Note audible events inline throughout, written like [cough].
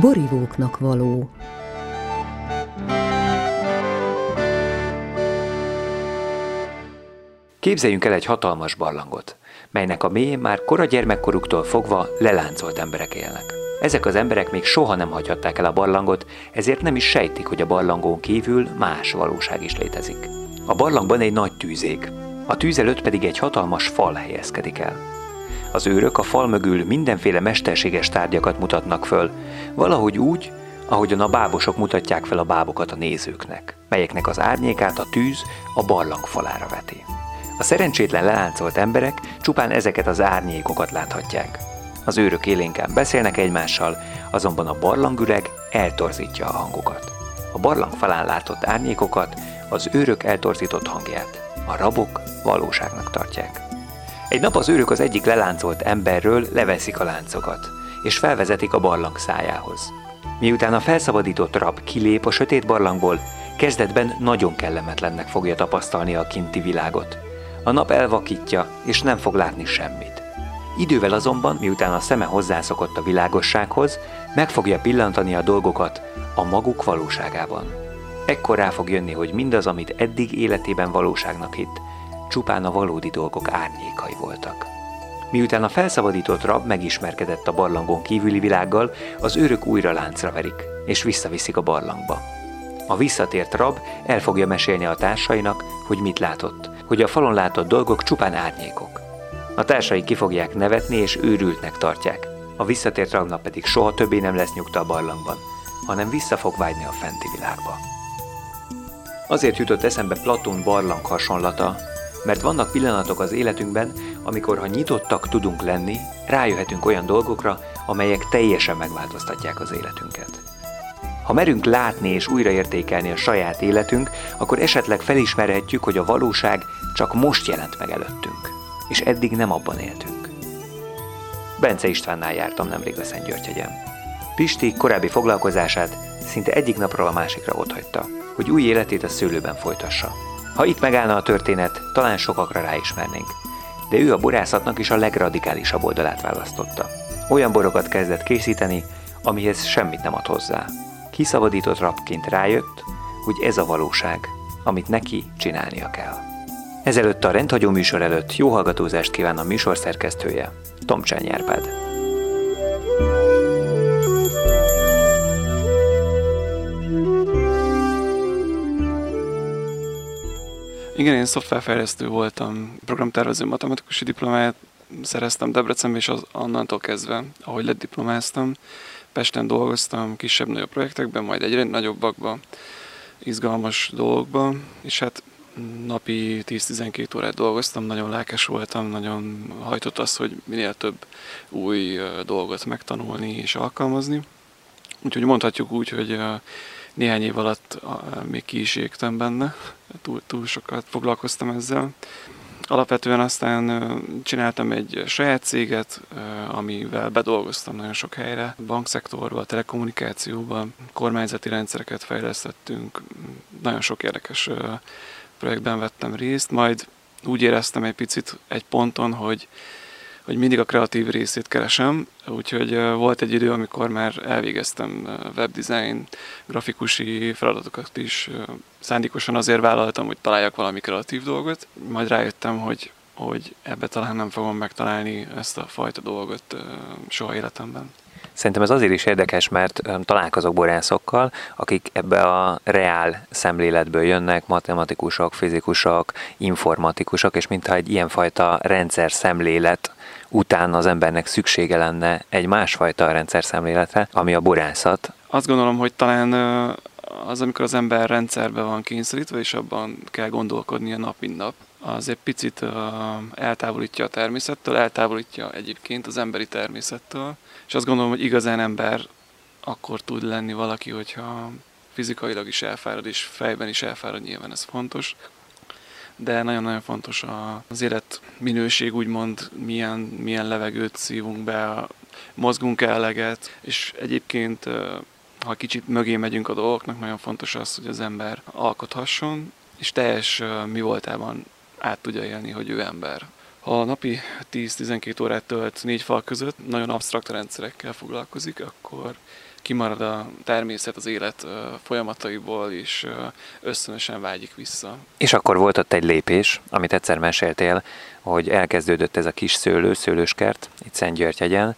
borivóknak való. Képzeljünk el egy hatalmas barlangot, melynek a mélyén már kora gyermekkoruktól fogva leláncolt emberek élnek. Ezek az emberek még soha nem hagyhatták el a barlangot, ezért nem is sejtik, hogy a barlangon kívül más valóság is létezik. A barlangban egy nagy tűzég, a tűz előtt pedig egy hatalmas fal helyezkedik el. Az őrök a fal mögül mindenféle mesterséges tárgyakat mutatnak föl, valahogy úgy, ahogyan a bábosok mutatják fel a bábokat a nézőknek, melyeknek az árnyékát a tűz a barlang falára veti. A szerencsétlen leláncolt emberek csupán ezeket az árnyékokat láthatják. Az őrök élénkán beszélnek egymással, azonban a barlangüreg eltorzítja a hangokat. A barlang falán látott árnyékokat az őrök eltorzított hangját. A rabok valóságnak tartják. Egy nap az őrök az egyik leláncolt emberről leveszik a láncokat, és felvezetik a barlang szájához. Miután a felszabadított rab kilép a sötét barlangból, kezdetben nagyon kellemetlennek fogja tapasztalni a kinti világot. A nap elvakítja, és nem fog látni semmit. Idővel azonban, miután a szeme hozzászokott a világossághoz, meg fogja pillantani a dolgokat a maguk valóságában. Ekkor rá fog jönni, hogy mindaz, amit eddig életében valóságnak hitt, csupán a valódi dolgok árnyékai voltak. Miután a felszabadított rab megismerkedett a barlangon kívüli világgal, az őrök újra láncra verik, és visszaviszik a barlangba. A visszatért rab el fogja mesélni a társainak, hogy mit látott, hogy a falon látott dolgok csupán árnyékok. A társai ki fogják nevetni és őrültnek tartják. A visszatért rabnak pedig soha többé nem lesz nyugta a barlangban, hanem vissza fog vágyni a fenti világba. Azért jutott eszembe Platón barlang hasonlata, mert vannak pillanatok az életünkben, amikor ha nyitottak tudunk lenni, rájöhetünk olyan dolgokra, amelyek teljesen megváltoztatják az életünket. Ha merünk látni és újraértékelni a saját életünk, akkor esetleg felismerhetjük, hogy a valóság csak most jelent meg előttünk, és eddig nem abban éltünk. Bence Istvánnál jártam nemrég a Szentgyörgyhegyen. Pisti korábbi foglalkozását szinte egyik napról a másikra otthagyta, hogy új életét a szőlőben folytassa. Ha itt megállna a történet, talán sokakra ráismernénk. De ő a borászatnak is a legradikálisabb oldalát választotta. Olyan borokat kezdett készíteni, amihez semmit nem ad hozzá. Kiszabadított rabként rájött, hogy ez a valóság, amit neki csinálnia kell. Ezelőtt a rendhagyó műsor előtt jó hallgatózást kíván a műsor szerkesztője, Tomcsány Árpád. Igen, én szoftverfejlesztő voltam, programtervező matematikusi diplomát szereztem Debrecenben, és az, annantól kezdve, ahogy lett diplomáztam, Pesten dolgoztam kisebb-nagyobb projektekben, majd egyre nagyobbakban, izgalmas dolgokban, és hát napi 10-12 órát dolgoztam, nagyon lelkes voltam, nagyon hajtott az, hogy minél több új dolgot megtanulni és alkalmazni. Úgyhogy mondhatjuk úgy, hogy néhány év alatt még ki is égtem benne, túl, túl sokat foglalkoztam ezzel. Alapvetően aztán csináltam egy saját céget, amivel bedolgoztam nagyon sok helyre, bankszektorba, telekommunikációba, kormányzati rendszereket fejlesztettünk, nagyon sok érdekes projektben vettem részt, majd úgy éreztem egy picit egy ponton, hogy hogy mindig a kreatív részét keresem, úgyhogy volt egy idő, amikor már elvégeztem webdesign, grafikusi feladatokat is. Szándékosan azért vállaltam, hogy találjak valami kreatív dolgot, majd rájöttem, hogy, hogy ebbe talán nem fogom megtalálni ezt a fajta dolgot soha életemben. Szerintem ez azért is érdekes, mert találkozok borászokkal, akik ebbe a reál szemléletből jönnek, matematikusok, fizikusok, informatikusok, és mintha egy ilyenfajta rendszer szemlélet után az embernek szüksége lenne egy másfajta rendszer szemléletre, ami a borászat. Azt gondolom, hogy talán az, amikor az ember rendszerbe van kényszerítve, és abban kell gondolkodnia nap mint nap, az egy picit eltávolítja a természettől, eltávolítja egyébként az emberi természettől, és azt gondolom, hogy igazán ember akkor tud lenni valaki, hogyha fizikailag is elfárad, és fejben is elfárad, nyilván ez fontos, de nagyon-nagyon fontos az élet minőség, úgymond milyen, milyen levegőt szívunk be, mozgunk eleget, és egyébként ha kicsit mögé megyünk a dolgoknak, nagyon fontos az, hogy az ember alkothasson, és teljes mi voltában át tudja élni, hogy ő ember. Ha napi 10-12 órát tölt négy fal között, nagyon absztrakt rendszerekkel foglalkozik, akkor kimarad a természet az élet folyamataiból, és ösztönösen vágyik vissza. És akkor volt ott egy lépés, amit egyszer meséltél, hogy elkezdődött ez a kis szőlő, szőlőskert itt Szentgyörgyhegyen,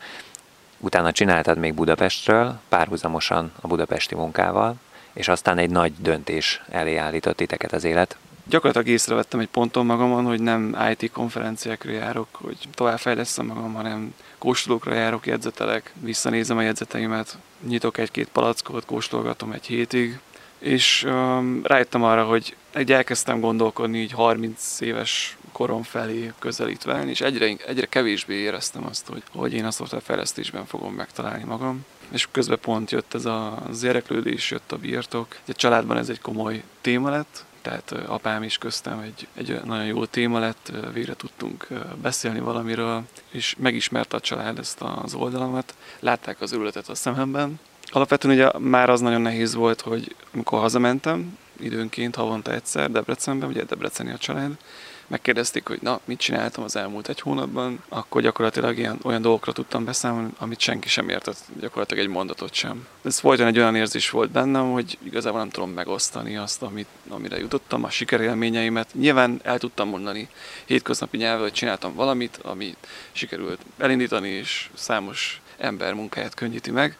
utána csináltad még Budapestről, párhuzamosan a budapesti munkával, és aztán egy nagy döntés elé állított titeket az élet. Gyakorlatilag észrevettem egy ponton magamon, hogy nem IT konferenciákra járok, hogy továbbfejlesztem magam, hanem kóstolókra járok, jegyzetelek, visszanézem a jegyzeteimet, nyitok egy-két palackot, kóstolgatom egy hétig, és um, rájöttem arra, hogy egy elkezdtem gondolkodni így 30 éves korom felé közelítve, és egyre, egyre kevésbé éreztem azt, hogy, hogy én a szoftverfejlesztésben fogom megtalálni magam. És közben pont jött ez az érdeklődés, jött a birtok. A családban ez egy komoly téma lett, tehát apám is köztem egy, egy nagyon jó téma lett, végre tudtunk beszélni valamiről, és megismerte a család ezt az oldalamat, látták az örületet a szememben. Alapvetően ugye már az nagyon nehéz volt, hogy amikor hazamentem, időnként havonta egyszer Debrecenben, ugye Debreceni a család, megkérdezték, hogy na, mit csináltam az elmúlt egy hónapban, akkor gyakorlatilag ilyen, olyan dolgokra tudtam beszámolni, amit senki sem értett, gyakorlatilag egy mondatot sem. Ez folyton egy olyan érzés volt bennem, hogy igazából nem tudom megosztani azt, amit, amire jutottam, a sikerélményeimet. Nyilván el tudtam mondani hétköznapi nyelven, hogy csináltam valamit, amit sikerült elindítani, és számos ember munkáját könnyíti meg,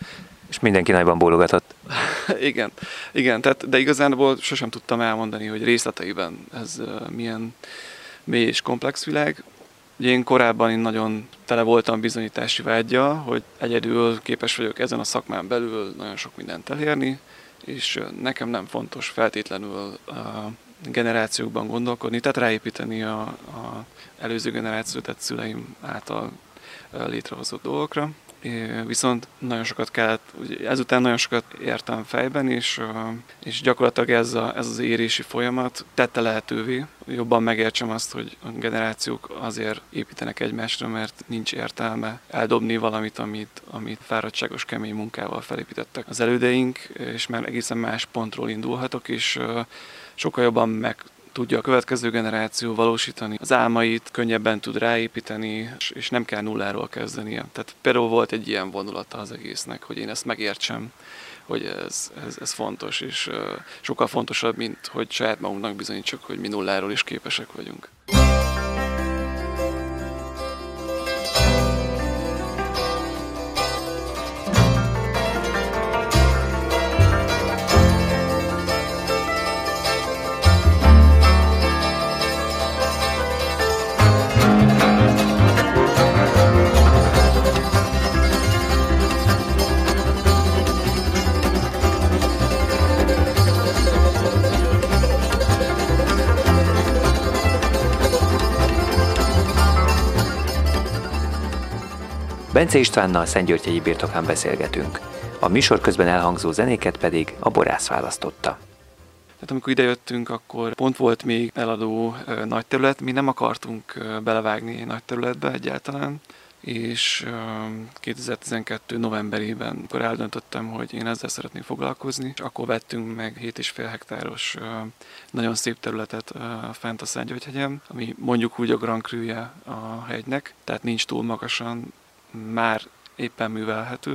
és mindenki nagyban bólogatott. [laughs] igen, igen, tehát, de igazából sosem tudtam elmondani, hogy részleteiben ez uh, milyen mély és komplex világ. Ugye én korábban én nagyon tele voltam bizonyítási vágya, hogy egyedül képes vagyok ezen a szakmán belül nagyon sok mindent elérni, és nekem nem fontos feltétlenül a generációkban gondolkodni, tehát ráépíteni a, előző generáció, tehát szüleim által létrehozott dolgokra viszont nagyon sokat kellett, ezután nagyon sokat értem fejben, és, és gyakorlatilag ez, a, ez az érési folyamat tette lehetővé, jobban megértsem azt, hogy a generációk azért építenek egymásra, mert nincs értelme eldobni valamit, amit, amit fáradtságos, kemény munkával felépítettek az elődeink, és már egészen más pontról indulhatok, és sokkal jobban meg tudja a következő generáció valósítani az álmait, könnyebben tud ráépíteni, és nem kell nulláról kezdenie. Tehát például volt egy ilyen vonulata az egésznek, hogy én ezt megértsem, hogy ez, ez, ez fontos, és sokkal fontosabb, mint hogy saját magunknak bizonyítsuk, hogy mi nulláról is képesek vagyunk. Bence Istvánnal Szentgyörgyi birtokán beszélgetünk. A műsor közben elhangzó zenéket pedig a borász választotta. Tehát amikor idejöttünk, akkor pont volt még eladó nagy terület, mi nem akartunk belevágni nagy területbe egyáltalán, és ö, 2012. novemberében akkor eldöntöttem, hogy én ezzel szeretnék foglalkozni, és akkor vettünk meg 7,5 hektáros nagyon szép területet fent a Szentgyörgyhegyen, ami mondjuk úgy a Grand cru a hegynek, tehát nincs túl magasan, már éppen művelhető,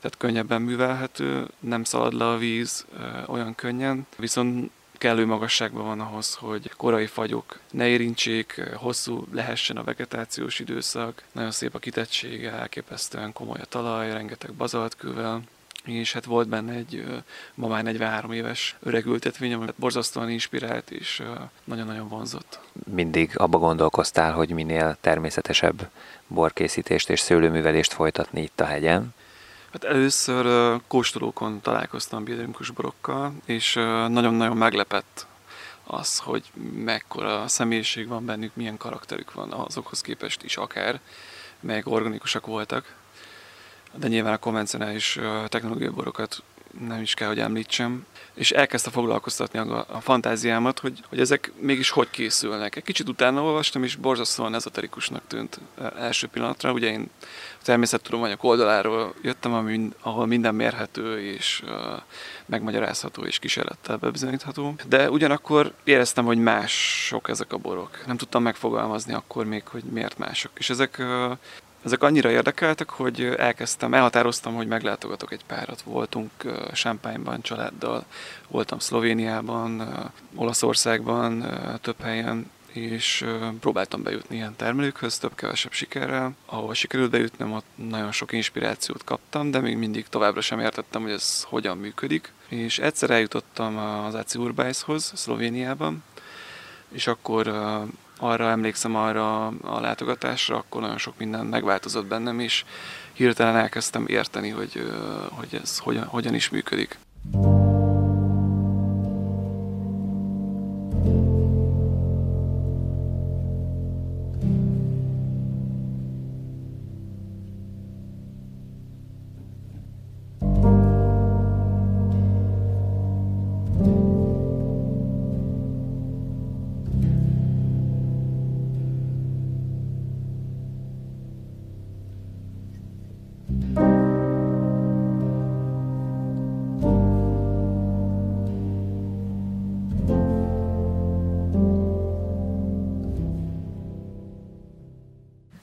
tehát könnyebben művelhető, nem szalad le a víz olyan könnyen, viszont kellő magasságban van ahhoz, hogy korai fagyok ne érintsék, hosszú lehessen a vegetációs időszak, nagyon szép a kitettsége, elképesztően komoly a talaj, rengeteg bazaltkővel, és hát volt benne egy ma már 43 éves öreg ültetvény, ami borzasztóan inspirált és nagyon-nagyon vonzott. Mindig abba gondolkoztál, hogy minél természetesebb borkészítést és szőlőművelést folytatni itt a hegyen? Hát először kóstolókon találkoztam biodinamikus borokkal, és nagyon-nagyon meglepett az, hogy mekkora személyiség van bennük, milyen karakterük van azokhoz képest is akár, meg organikusak voltak. De nyilván a konvencionális technológiai borokat nem is kell, hogy említsem, és elkezdte foglalkoztatni a, a fantáziámat, hogy, hogy ezek mégis hogy készülnek. Egy kicsit utána olvastam, és borzasztóan ezoterikusnak tűnt első pillanatra. Ugye én a természettudományok oldaláról jöttem, ami, ahol minden mérhető és megmagyarázható és kísérlettel bebizonyítható. De ugyanakkor éreztem, hogy mások ezek a borok. Nem tudtam megfogalmazni akkor még, hogy miért mások. És ezek ezek annyira érdekeltek, hogy elkezdtem, elhatároztam, hogy meglátogatok egy párat. Voltunk Champagne-ban családdal, voltam Szlovéniában, Olaszországban, több helyen, és próbáltam bejutni ilyen termelőkhöz, több-kevesebb sikerrel. Ahol sikerült bejutnom, ott nagyon sok inspirációt kaptam, de még mindig továbbra sem értettem, hogy ez hogyan működik. És egyszer eljutottam az Aci Urbájszhoz, Szlovéniában, és akkor arra emlékszem arra a látogatásra, akkor nagyon sok minden megváltozott bennem, és hirtelen elkezdtem érteni, hogy, hogy ez hogyan, hogyan is működik.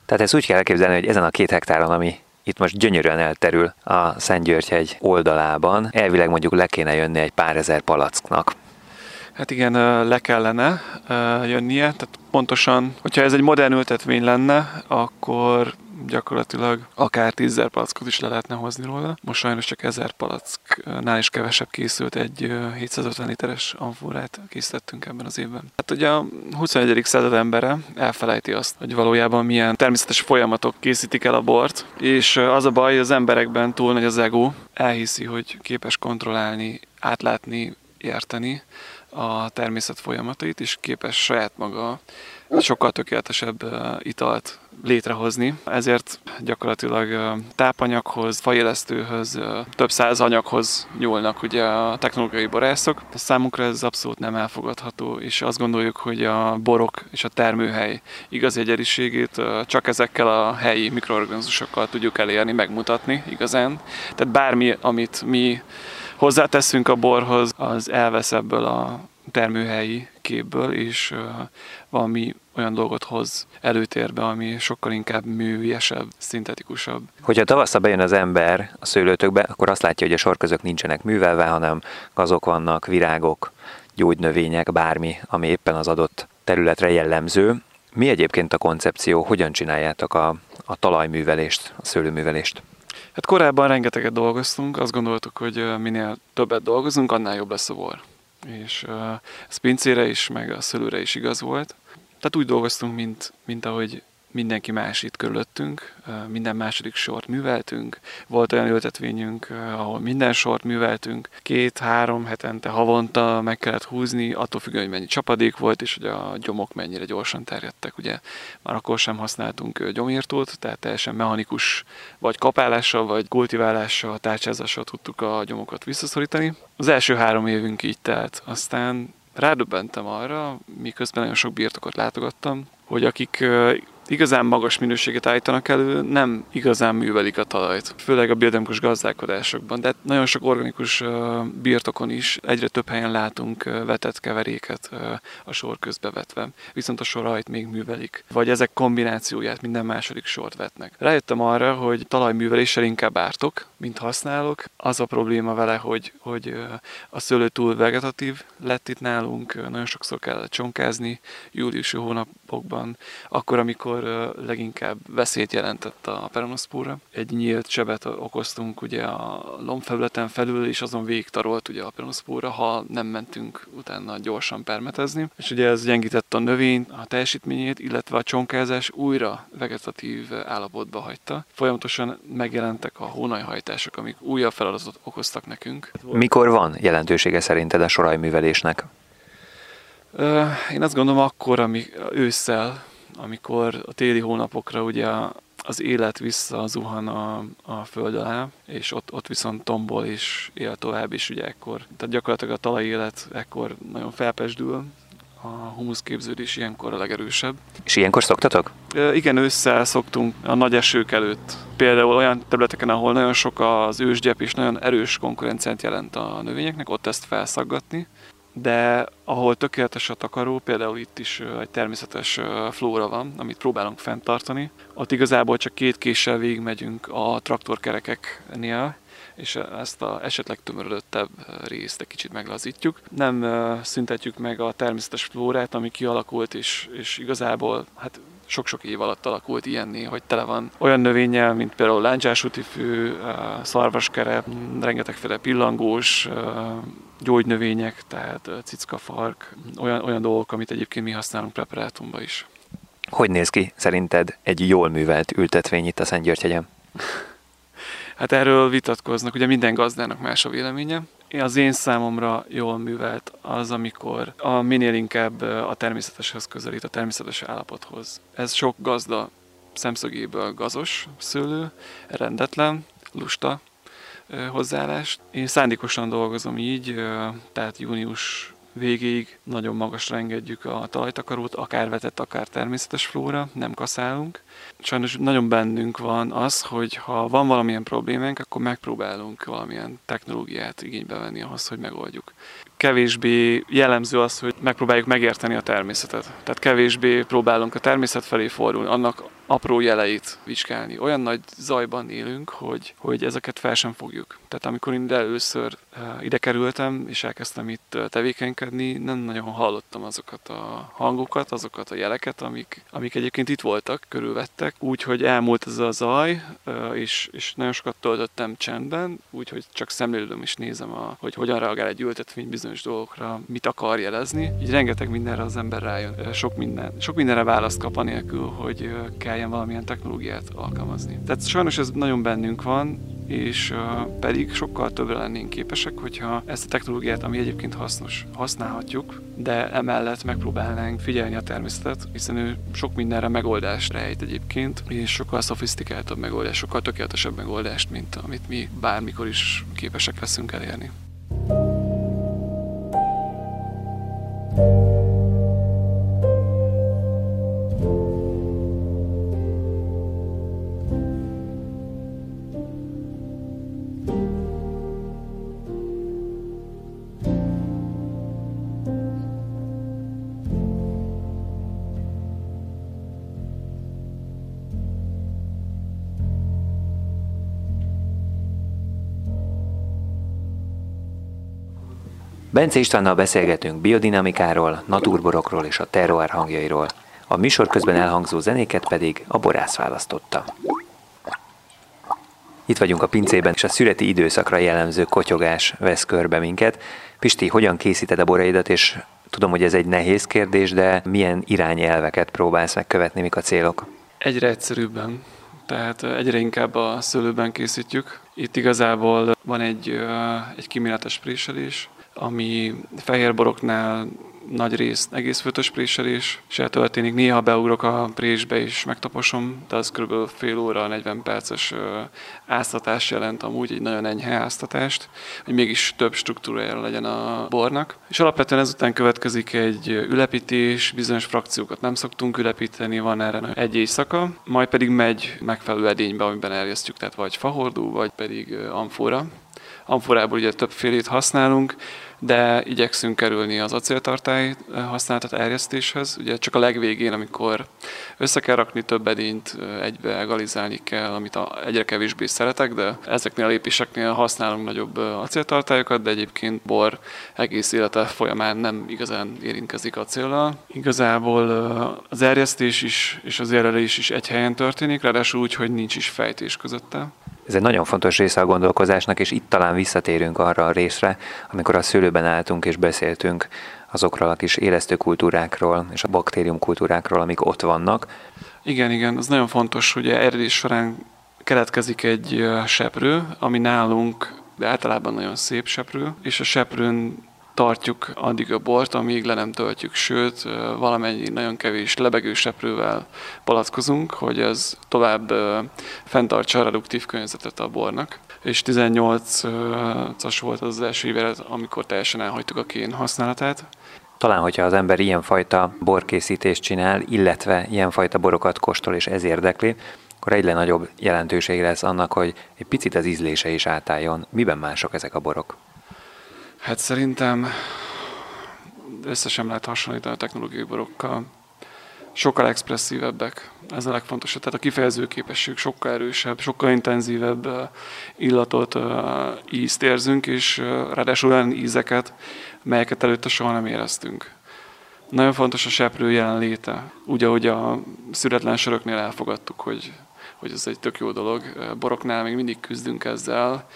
Tehát ezt úgy kell elképzelni, hogy ezen a két hektáron, ami itt most gyönyörűen elterül a Szentgyörgyhegy oldalában, elvileg mondjuk le kéne jönni egy pár ezer palacknak. Hát igen, le kellene jönnie, tehát pontosan, hogyha ez egy modern ültetvény lenne, akkor gyakorlatilag akár 10 palackot is le lehetne hozni róla. Most sajnos csak 1000 palacknál is kevesebb készült, egy 750 literes amforát készítettünk ebben az évben. Hát ugye a 21. század embere elfelejti azt, hogy valójában milyen természetes folyamatok készítik el a bort, és az a baj, hogy az emberekben túl nagy az ego, elhiszi, hogy képes kontrollálni, átlátni, érteni a természet folyamatait, és képes saját maga sokkal tökéletesebb italt létrehozni, ezért gyakorlatilag tápanyaghoz, fajélesztőhöz, több száz anyaghoz nyúlnak ugye a technológiai borászok. Számunkra ez abszolút nem elfogadható, és azt gondoljuk, hogy a borok és a termőhely igazi egyediségét csak ezekkel a helyi mikroorganizmusokkal tudjuk elérni, megmutatni igazán. Tehát bármi, amit mi hozzáteszünk a borhoz, az elvesz ebből a termőhelyi képből, és valami olyan dolgot hoz előtérbe, ami sokkal inkább műviesebb, szintetikusabb. Hogyha tavasszal bejön az ember a szőlőtökbe, akkor azt látja, hogy a sorközök nincsenek művelve, hanem gazok vannak, virágok, gyógynövények, bármi, ami éppen az adott területre jellemző. Mi egyébként a koncepció, hogyan csináljátok a, a talajművelést, a szőlőművelést? Hát korábban rengeteget dolgoztunk, azt gondoltuk, hogy minél többet dolgozunk, annál jobb lesz a bor. És ez pincére is, meg a szőlőre is igaz volt. Tehát úgy dolgoztunk, mint, mint ahogy mindenki más itt körülöttünk, minden második sort műveltünk, volt olyan ültetvényünk, ahol minden sort műveltünk, két-három hetente, havonta meg kellett húzni, attól függően, hogy mennyi csapadék volt, és hogy a gyomok mennyire gyorsan terjedtek. Ugye már akkor sem használtunk gyomírtót, tehát teljesen mechanikus, vagy kapálással, vagy kultiválással, tárcsázással tudtuk a gyomokat visszaszorítani. Az első három évünk így telt, aztán rádöbbentem arra, miközben nagyon sok birtokot látogattam, hogy akik igazán magas minőséget állítanak elő, nem igazán művelik a talajt. Főleg a biodemikus gazdálkodásokban, de nagyon sok organikus birtokon is egyre több helyen látunk vetett keveréket a sor közbe vetve. Viszont a sorajt még művelik. Vagy ezek kombinációját minden második sort vetnek. Rájöttem arra, hogy talajműveléssel inkább ártok, mint használok. Az a probléma vele, hogy, hogy a szőlő túl vegetatív lett itt nálunk, nagyon sokszor kellett csonkázni júliusi hónapokban, akkor, amikor leginkább veszélyt jelentett a peronoszpóra. Egy nyílt sebet okoztunk ugye a lombfelületen felül, és azon végig tarolt ugye a peronoszpóra, ha nem mentünk utána gyorsan permetezni. És ugye ez gyengítette a növény, a teljesítményét, illetve a csonkázás újra vegetatív állapotba hagyta. Folyamatosan megjelentek a hónajhajtások, amik újabb feladatot okoztak nekünk. Mikor van jelentősége szerinted a sorajművelésnek? Én azt gondolom akkor, ami ősszel amikor a téli hónapokra ugye az élet visszazuhan a, a föld alá, és ott, ott viszont tombol és él tovább, és ugye ekkor, tehát gyakorlatilag a talaj élet ekkor nagyon felpesdül, a humuszképződés ilyenkor a legerősebb. És ilyenkor szoktatok? E, igen, ősszel szoktunk a nagy esők előtt. Például olyan területeken, ahol nagyon sok az ősgyep és nagyon erős konkurenciát jelent a növényeknek, ott ezt felszaggatni, de ahol tökéletes a takaró, például itt is egy természetes flóra van, amit próbálunk fenntartani, ott igazából csak két késsel végigmegyünk a traktorkerekeknél, és ezt a esetleg tömörödöttebb részt egy kicsit meglazítjuk. Nem szüntetjük meg a természetes flórát, ami kialakult, és, és igazából hát sok-sok év alatt alakult ilyenné, hogy tele van olyan növényel, mint például láncsásútifű, szarvaskerep, rengetegféle pillangós, gyógynövények, tehát cickafark, olyan, olyan dolgok, amit egyébként mi használunk preparátumba is. Hogy néz ki szerinted egy jól művelt ültetvény itt a Szentgyörgyhegyen? Hát erről vitatkoznak, ugye minden gazdának más a véleménye. Az én számomra jól művelt az, amikor a minél inkább a természeteshez közelít, a természetes állapothoz. Ez sok gazda szemszögéből gazos szőlő, rendetlen, lusta hozzáállást. Én szándékosan dolgozom így, tehát június végéig nagyon magasra engedjük a talajtakarót, akár vetett, akár természetes flóra, nem kaszálunk. Sajnos nagyon bennünk van az, hogy ha van valamilyen problémánk, akkor megpróbálunk valamilyen technológiát igénybe venni ahhoz, hogy megoldjuk. Kevésbé jellemző az, hogy megpróbáljuk megérteni a természetet. Tehát kevésbé próbálunk a természet felé fordulni, annak apró jeleit vizsgálni. Olyan nagy zajban élünk, hogy, hogy ezeket fel sem fogjuk. Tehát amikor én először uh, ide kerültem, és elkezdtem itt uh, tevékenykedni, nem nagyon hallottam azokat a hangokat, azokat a jeleket, amik, amik egyébként itt voltak, körülvettek, úgyhogy elmúlt ez a zaj, uh, és, és nagyon sokat töltöttem csendben, úgyhogy csak szemlélődöm és nézem, a, hogy hogyan reagál egy ültetvény bizonyos dolgokra, mit akar jelezni. Így rengeteg mindenre az ember rájön, sok, minden, sok mindenre választ kap anélkül, hogy kell kelljen valamilyen technológiát alkalmazni. Tehát sajnos ez nagyon bennünk van, és pedig sokkal többre lennénk képesek, hogyha ezt a technológiát, ami egyébként hasznos, használhatjuk, de emellett megpróbálnánk figyelni a természetet, hiszen ő sok mindenre megoldást rejt egyébként, és sokkal szofisztikáltabb megoldás, sokkal tökéletesebb megoldást, mint amit mi bármikor is képesek leszünk elérni. Bence Istvánnal beszélgetünk biodinamikáról, natúrborokról és a terroár hangjairól. A műsor közben elhangzó zenéket pedig a borász választotta. Itt vagyunk a pincében, és a születi időszakra jellemző kotyogás vesz körbe minket. Pisti, hogyan készíted a boraidat, és tudom, hogy ez egy nehéz kérdés, de milyen irányelveket próbálsz megkövetni, mik a célok? Egyre egyszerűbben, tehát egyre inkább a szőlőben készítjük. Itt igazából van egy, egy kíméletes préselés, ami fehérboroknál nagy rész egész fötös préselés, és történik. Néha beugrok a présbe és megtaposom, de az kb. fél óra, 40 perces áztatás jelent amúgy, egy nagyon enyhe áztatást, hogy mégis több struktúrája legyen a bornak. És alapvetően ezután következik egy ülepítés, bizonyos frakciókat nem szoktunk ülepíteni, van erre egy éjszaka, majd pedig megy megfelelő edénybe, amiben erjesztjük, tehát vagy fahordó, vagy pedig amfora. Amforából ugye többfélét használunk, de igyekszünk kerülni az acéltartály eh, használatot erjesztéshez. Ugye csak a legvégén, amikor össze kell rakni több edényt, eh, egybe egalizálni kell, amit a, egyre kevésbé szeretek, de ezeknél a lépéseknél használunk nagyobb eh, acéltartályokat, de egyébként bor egész élete folyamán nem igazán érintkezik acéllal. Igazából az erjesztés is és az érlelés is egy helyen történik, ráadásul úgy, hogy nincs is fejtés közötte. Ez egy nagyon fontos része a gondolkozásnak, és itt talán visszatérünk arra a részre, amikor a szőlőben álltunk és beszéltünk azokról a kis élesztő kultúrákról és a baktérium kultúrákról, amik ott vannak. Igen, igen, az nagyon fontos, hogy erdés során keletkezik egy seprő, ami nálunk de általában nagyon szép seprő, és a seprőn tartjuk addig a bort, amíg le nem töltjük, sőt, valamennyi nagyon kevés lebegőseprővel palackozunk, hogy ez tovább fenntartsa a reduktív környezetet a bornak. És 18-as volt az, első évet, amikor teljesen elhagytuk a kén használatát. Talán, hogyha az ember ilyenfajta borkészítést csinál, illetve ilyenfajta borokat kóstol és ez érdekli, akkor egyre nagyobb jelentőség lesz annak, hogy egy picit az ízlése is átálljon. Miben mások ezek a borok? Hát szerintem össze sem lehet hasonlítani a technológiai borokkal. Sokkal expresszívebbek, ez a legfontosabb. Tehát a kifejező képesség sokkal erősebb, sokkal intenzívebb illatot, ízt érzünk, és ráadásul olyan ízeket, melyeket előtte soha nem éreztünk. Nagyon fontos a seprő jelenléte. Úgy, ahogy a szüretlen söröknél elfogadtuk, hogy, hogy ez egy tök jó dolog. Boroknál még mindig küzdünk ezzel.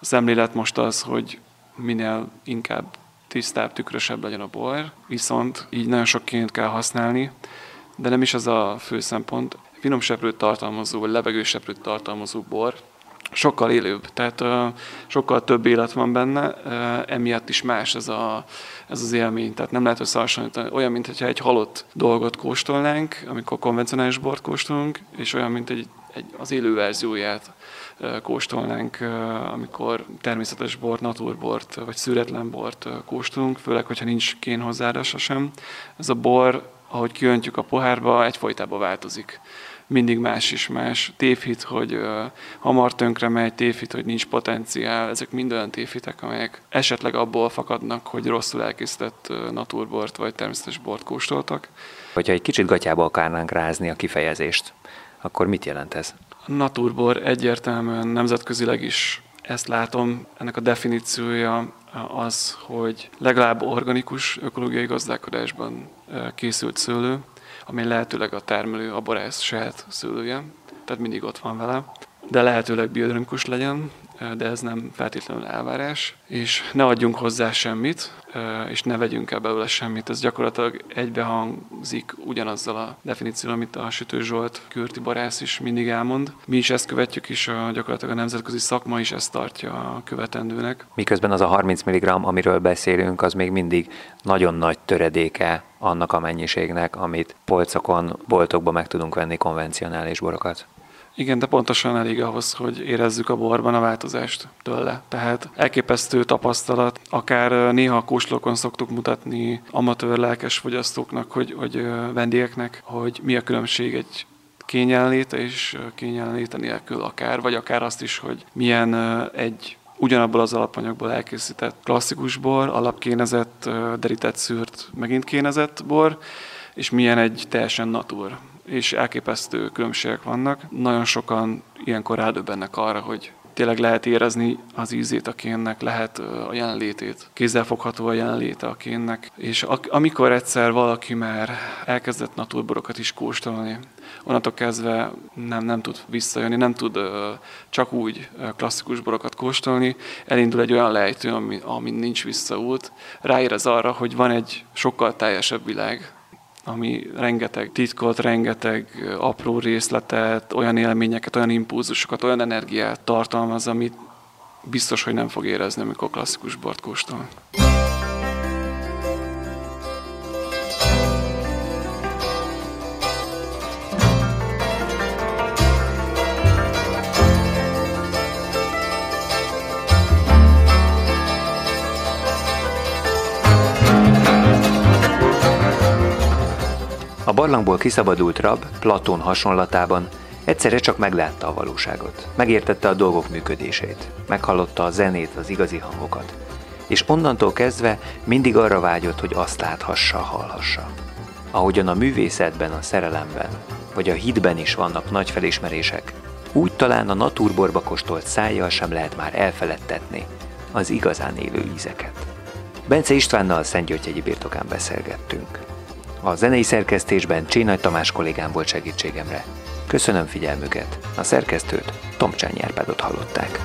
A szemlélet most az, hogy minél inkább tisztább, tükrösebb legyen a bor, viszont így nagyon sok ként kell használni, de nem is az a fő szempont. Finom seprőt tartalmazó, vagy levegőseprőt tartalmazó bor sokkal élőbb, tehát sokkal több élet van benne, emiatt is más ez, a, ez az élmény, tehát nem lehet összehasonlítani. Olyan, mintha egy halott dolgot kóstolnánk, amikor konvencionális bort kóstolunk, és olyan, mint egy, egy, az élő verzióját kóstolnánk, amikor természetes bort, naturbort vagy szüretlen bort kóstolunk, főleg, hogyha nincs kén hozzáadása sem. Ez a bor, ahogy kiöntjük a pohárba, egyfolytában változik mindig más is más. Tévhit, hogy uh, hamar tönkre megy, tévhit, hogy nincs potenciál, ezek mind olyan tévhitek, amelyek esetleg abból fakadnak, hogy rosszul elkészített uh, naturbort vagy természetes bort kóstoltak. Hogyha egy kicsit gatyába akarnánk rázni a kifejezést, akkor mit jelent ez? A naturbor egyértelműen nemzetközileg is ezt látom, ennek a definíciója az, hogy legalább organikus ökológiai gazdálkodásban készült szőlő, ami lehetőleg a termelő, a borász saját szőlője, tehát mindig ott van vele, de lehetőleg biodinamikus legyen, de ez nem feltétlenül elvárás, és ne adjunk hozzá semmit, és ne vegyünk el belőle semmit. Ez gyakorlatilag egybehangzik ugyanazzal a definícióval, amit a Sütő Zsolt Kürti Barász is mindig elmond. Mi is ezt követjük, és a, gyakorlatilag a nemzetközi szakma is ezt tartja a követendőnek. Miközben az a 30 mg, amiről beszélünk, az még mindig nagyon nagy töredéke annak a mennyiségnek, amit polcokon, boltokban meg tudunk venni konvencionális borokat. Igen, de pontosan elég ahhoz, hogy érezzük a borban a változást tőle. Tehát elképesztő tapasztalat, akár néha a kóslókon szoktuk mutatni amatőr lelkes fogyasztóknak, hogy, hogy vendégeknek, hogy mi a különbség egy kényelléte és kényelléte nélkül akár, vagy akár azt is, hogy milyen egy ugyanabból az alapanyagból elkészített klasszikus bor, alapkénezett, derített szűrt, megint kénezett bor, és milyen egy teljesen natur és elképesztő különbségek vannak. Nagyon sokan ilyenkor rádöbbennek arra, hogy tényleg lehet érezni az ízét a kénnek, lehet a jelenlétét, kézzelfogható a jelenléte a kénnek, és amikor egyszer valaki már elkezdett naturborokat is kóstolni, onnantól kezdve nem, nem tud visszajönni, nem tud csak úgy klasszikus borokat kóstolni, elindul egy olyan lejtő, ami, ami nincs visszaút, ráérez arra, hogy van egy sokkal teljesebb világ, ami rengeteg titkot, rengeteg apró részletet, olyan élményeket, olyan impulzusokat, olyan energiát tartalmaz, amit biztos, hogy nem fog érezni, amikor klasszikus bort kóstol. A barlangból kiszabadult rab, Platón hasonlatában, egyszerre csak meglátta a valóságot, megértette a dolgok működését, meghallotta a zenét, az igazi hangokat, és onnantól kezdve mindig arra vágyott, hogy azt láthassa, hallhassa. Ahogyan a művészetben, a szerelemben, vagy a hitben is vannak nagy felismerések, úgy talán a naturborba kostolt szájjal sem lehet már elfeledtetni az igazán élő ízeket. Bence Istvánnal Szentgyörgyi birtokán beszélgettünk. A zenei szerkesztésben Csénagy Tamás kollégám volt segítségemre. Köszönöm figyelmüket. A szerkesztőt Tomcsányi Árpádot hallották.